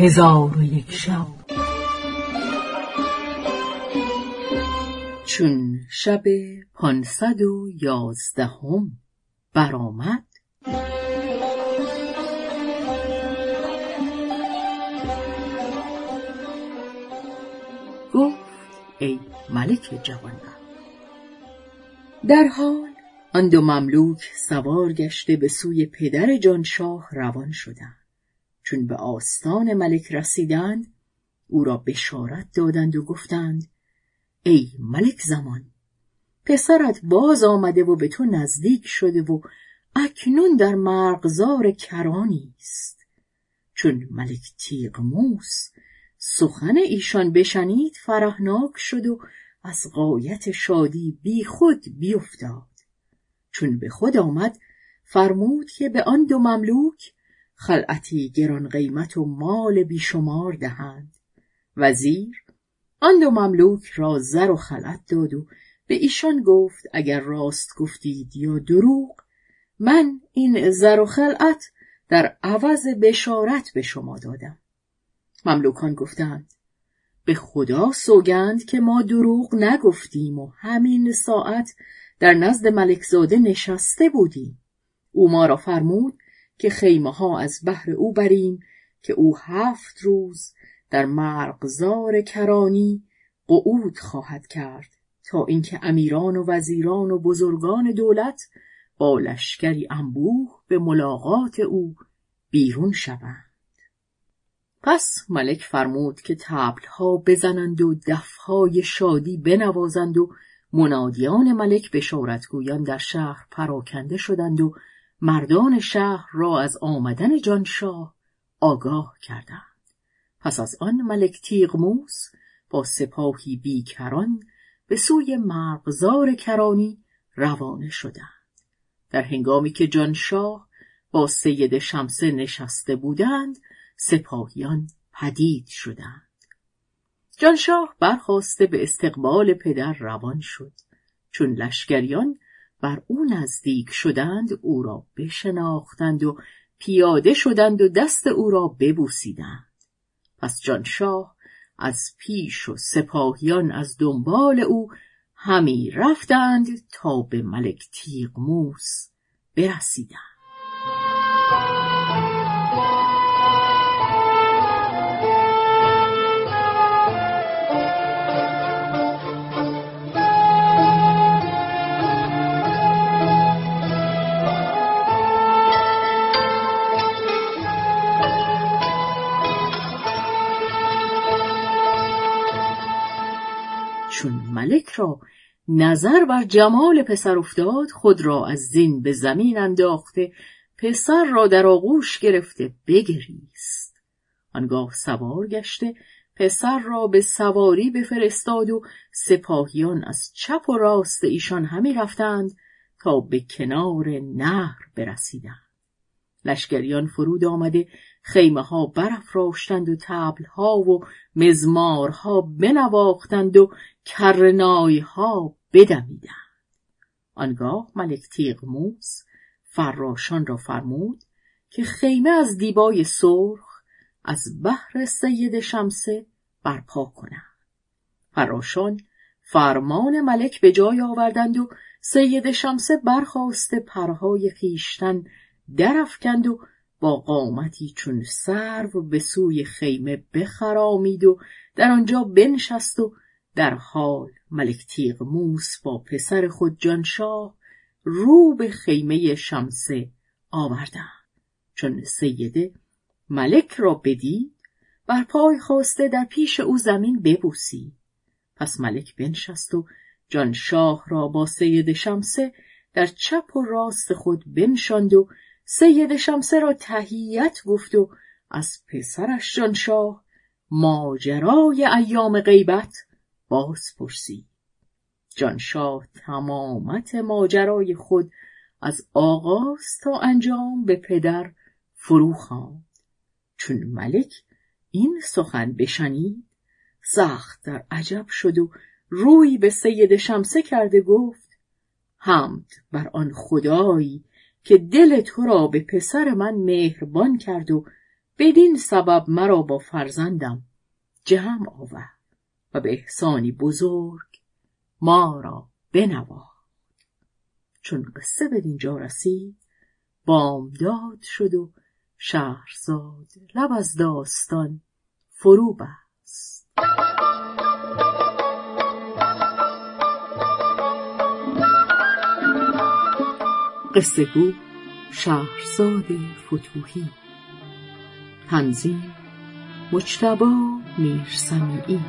هزار و یک شب. چون شب پانصد و یازدهم برآمد گفت ای ملک جوانبخت در حال آن دو مملوک سوار گشته به سوی پدر جانشاه روان شدند. چون به آستان ملک رسیدند او را بشارت دادند و گفتند ای ملک زمان پسرت باز آمده و به تو نزدیک شده و اکنون در مرغزار کرانی است. چون ملک تیغموس سخن ایشان بشنید فرهناک شد و از قایت شادی بی خود بیفتاد. چون به خود آمد فرمود که به آن دو مملوک خلعتی گران قیمت و مال بیشمار دهند. وزیر آن دو مملوک را زر و خلعت داد و به ایشان گفت اگر راست گفتید یا دروغ من این زر و خلعت در عوض بشارت به شما دادم. مملوکان گفتند به خدا سوگند که ما دروغ نگفتیم و همین ساعت در نزد ملکزاده نشسته بودیم. او ما را فرمود که خیمه ها از بحر او بریم که او هفت روز در مرغزار کرانی قعود خواهد کرد تا اینکه امیران و وزیران و بزرگان دولت با لشکری انبوه به ملاقات او بیرون شوند. پس ملک فرمود که تبلها بزنند و دفهای شادی بنوازند و منادیان ملک بشارتگویان در شهر پراکنده شدند و مردان شهر را از آمدن جانشاه آگاه کردند. پس از آن ملک تیغموس با سپاهی بیکران به سوی مرغزار کرانی روانه شدند. در هنگامی که جانشاه با سید شمسه نشسته بودند سپاهیان پدید شدند. جانشاه برخواسته به استقبال پدر روان شد. چون لشکریان بر او نزدیک شدند او را بشناختند و پیاده شدند و دست او را ببوسیدند. پس جانشاه از پیش و سپاهیان از دنبال او همی رفتند تا به ملک تیغموس برسیدند. چون ملک را نظر بر جمال پسر افتاد خود را از زین به زمین انداخته پسر را در آغوش گرفته بگریست. آنگاه سوار گشته پسر را به سواری بفرستاد و سپاهیان از چپ و راست ایشان همی رفتند تا به کنار نهر برسیدند. لشکریان فرود آمده خیمه ها برافراشتند و تبل ها و مزمارها بنواختند و کرنای ها بدمیدند. آنگاه ملک تیغموس فراشان را فرمود که خیمه از دیبای سرخ از بحر سید شمسه برپا کنند. فراشان فرمان ملک به جای آوردند و سید شمسه برخواسته پرهای خیشتن درفکند و با قامتی چون سرو به سوی خیمه بخرامید و در آنجا بنشست و در حال ملک تیغ موس با پسر خود جانشاه رو به خیمه شمسه آوردند. چون سیده ملک را بدید بر پای خواسته در پیش او زمین ببوسید. پس ملک بنشست و جانشاه را با سید شمسه در چپ و راست خود بنشاند و سید شمسه را تهیت گفت و از پسرش جانشاه ماجرای ایام غیبت باز پرسید. جانشاه تمامت ماجرای خود از آغاز تا انجام به پدر فرو خواند. چون ملک این سخن بشنید سخت در عجب شد و روی به سید شمسه کرده گفت حمد بر آن خدایی که دل تو را به پسر من مهربان کرد و بدین سبب مرا با فرزندم جمع آورد و به احسانی بزرگ ما را بنواخت. چون قصه به دینجا رسید بامداد شد و شهرزاد لب از داستان فرو بست. قصه گو شهرزاد فتوحی تنظیم مجتبا میرسمیعی.